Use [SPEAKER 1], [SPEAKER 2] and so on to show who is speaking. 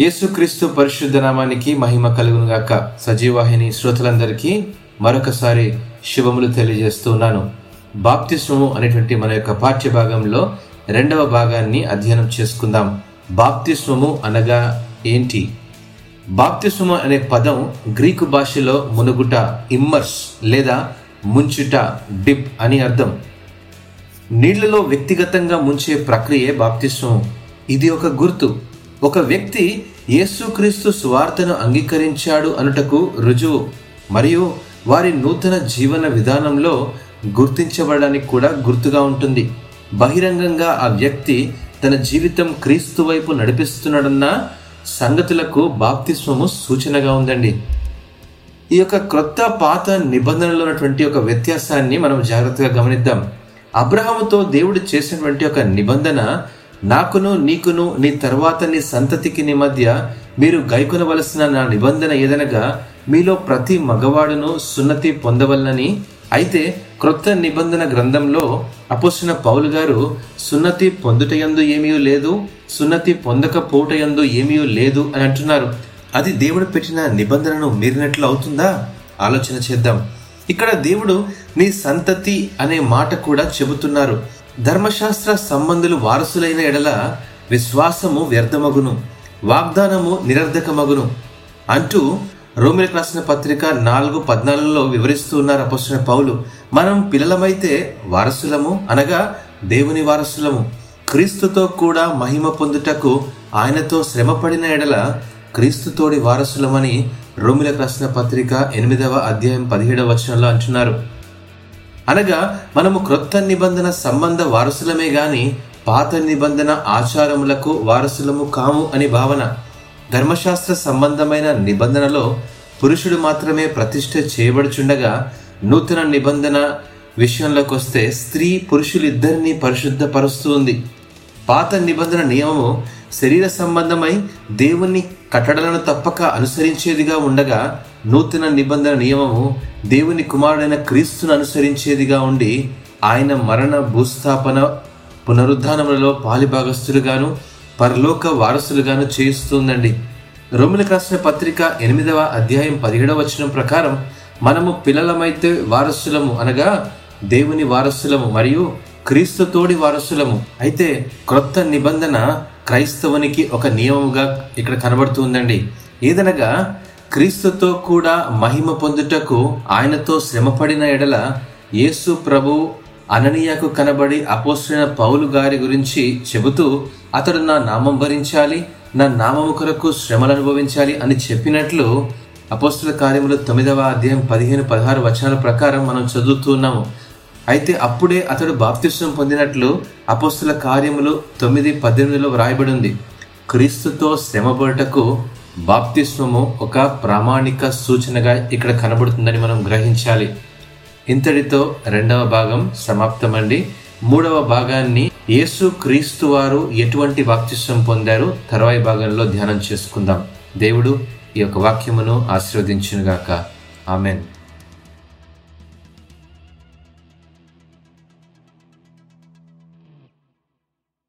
[SPEAKER 1] యేసుక్రీస్తు పరిశుద్ధ నామానికి మహిమ కలుగునుగాక. సజీవాహిని శ్రోతలందరికీ మరొకసారి శుభములు తెలియజేస్తున్నాను. బాప్తిస్మము అనేటువంటి మన యొక్క పాఠ్య భాగంలో రెండవ భాగాన్ని అధ్యయనం చేసుకుందాం. బాప్తిస్మము అనగా ఏంటి? బాప్తిస్మము అనే పదం గ్రీకు భాషలో మునుగుట ఇమ్మర్స్ లేదా ముంచుట డిప్ అని అర్థం. నీళ్ళలో వ్యక్తిగతంగా ముంచే ప్రక్రియే బాప్తిస్మం ఇది ఒక గుర్తు. ఒక వ్యక్తి యేసుక్రీస్తు సువార్తను అంగీకరించాడు అనుటకు రుజువు మరియు వారి నూతన జీవన విధానంలో గుర్తించబడడానికి కూడా గుర్తుగా ఉంటుంది. బహిరంగంగా ఆ వ్యక్తి తన జీవితం క్రీస్తు వైపు నడిపిస్తున్నాడన్న సంగతులకు బాప్తిస్వము సూచనగా ఉందండి. ఈ యొక్క క్రొత్త పాత నిబంధనలో ఉన్నటువంటి ఒక వ్యత్యాసాన్ని మనం జాగ్రత్తగా గమనిద్దాం. అబ్రహాముతో దేవుడు చేసినటువంటి ఒక నిబంధన నాకును నీకును నీ తర్వాత నీ సంతతికి నీ మధ్య మీరు గైకొనవలసిన నా నిబంధన ఏదనగా మీలో ప్రతి మగవాడును సున్నతి పొందవలనని. అయితే క్రొత్త నిబంధన గ్రంథంలో అపోసిన పౌలు గారు సున్నతి పొందుటయందు ఏమీ లేదు సున్నతి పొందకపోవటయందు ఏమీ లేదు అని అంటున్నారు. అది దేవుడు పెట్టిన నిబంధనను మీరినట్లు అవుతుందా? ఆలోచన చేద్దాం. ఇక్కడ దేవుడు నీ సంతతి అనే మాట కూడా చెబుతున్నారు. ధర్మశాస్త్ర సంబంధులు వారసులైన ఎడల విశ్వాసము వ్యర్థమగును వాగ్దానము నిరర్ధకమగును అంటూ రోమిలకు రాసిన పత్రిక నాలుగు పద్నాలుగులో వివరిస్తూ ఉన్నారు అపోసిన పౌలు. మనం పిల్లలమైతే వారసులము అనగా దేవుని వారసులము. క్రీస్తుతో కూడా మహిమ పొందుటకు ఆయనతో శ్రమపడిన ఎడల క్రీస్తుతోడి వారసులమని రోమిలకు రాసిన పత్రిక ఎనిమిదవ అధ్యాయం పదిహేడవ వచనంలో అంటున్నారు. అనగా మనము క్రొత్త నిబంధన సంబంధ వారసులమే గాని పాత నిబంధన ఆచారములకు వారసులము కాము అని భావన. ధర్మశాస్త్ర సంబంధమైన నిబంధనలో పురుషుడు మాత్రమే ప్రతిష్ఠ చేయబడుచుండగా నూతన నిబంధన విషయంలోకి వస్తే స్త్రీ పురుషులిద్దరినీ పరిశుద్ధపరుస్తుంది పాత నిబంధన నియమము శరీర సంబంధమై దేవుని కట్టడలను తప్పక అనుసరించేదిగా ఉండగా నూతన నిబంధన నియమము దేవుని కుమారుడైన క్రీస్తును అనుసరించేదిగా ఉండి ఆయన మరణ భూస్థాపన పునరుద్ధానములలో పాలిభాగస్తులుగాను పరలోక వారసులుగాను చేయిస్తుందండి. రోమిలకు రాసిన పత్రిక ఎనిమిదవ అధ్యాయం పదిహేడవ వచనం ప్రకారం మనము పిల్లలమైతే వారసులము అనగా దేవుని వారసులము మరియు క్రీస్తుతోడి వారసులము. అయితే క్రొత్త నిబంధన క్రైస్తవునికి ఒక నియమముగా ఇక్కడ కనబడుతుందండి. ఏదనగా క్రీస్తుతో కూడా మహిమ పొందుటకు ఆయనతో శ్రమపడిన ఎడల యేసు ప్రభు అననీయకు కనబడి అపోసిన పౌలు గారి గురించి చెబుతూ అతడు నా నామం భరించాలి నా నామము కొరకు శ్రమలు అనుభవించాలి అని చెప్పినట్లు అపోస్తుల కార్యములు తొమ్మిదవ అధ్యాయం పదిహేను పదహారు వచనాల ప్రకారం మనం చదువుతున్నాము అయితే అప్పుడే అతడు బాప్తిష్టం పొందినట్లు అపోస్తుల కార్యములు తొమ్మిది పద్దెనిమిదిలో వ్రాయబడి ఉంది క్రీస్తుతో శ్రమపడటకు బాప్తిస్వము ఒక ప్రామాణిక సూచనగా ఇక్కడ కనబడుతుందని మనం గ్రహించాలి. ఇంతటితో రెండవ భాగం సమాప్తమండి. మూడవ భాగాన్ని యేసు క్రీస్తు వారు ఎటువంటి బాప్తిష్టం పొందారు? తర్వాయి భాగంలో ధ్యానం చేసుకుందాం. దేవుడు ఈ యొక్క వాక్యమును ఆశీర్వదించునుగాక. ఆమెన్.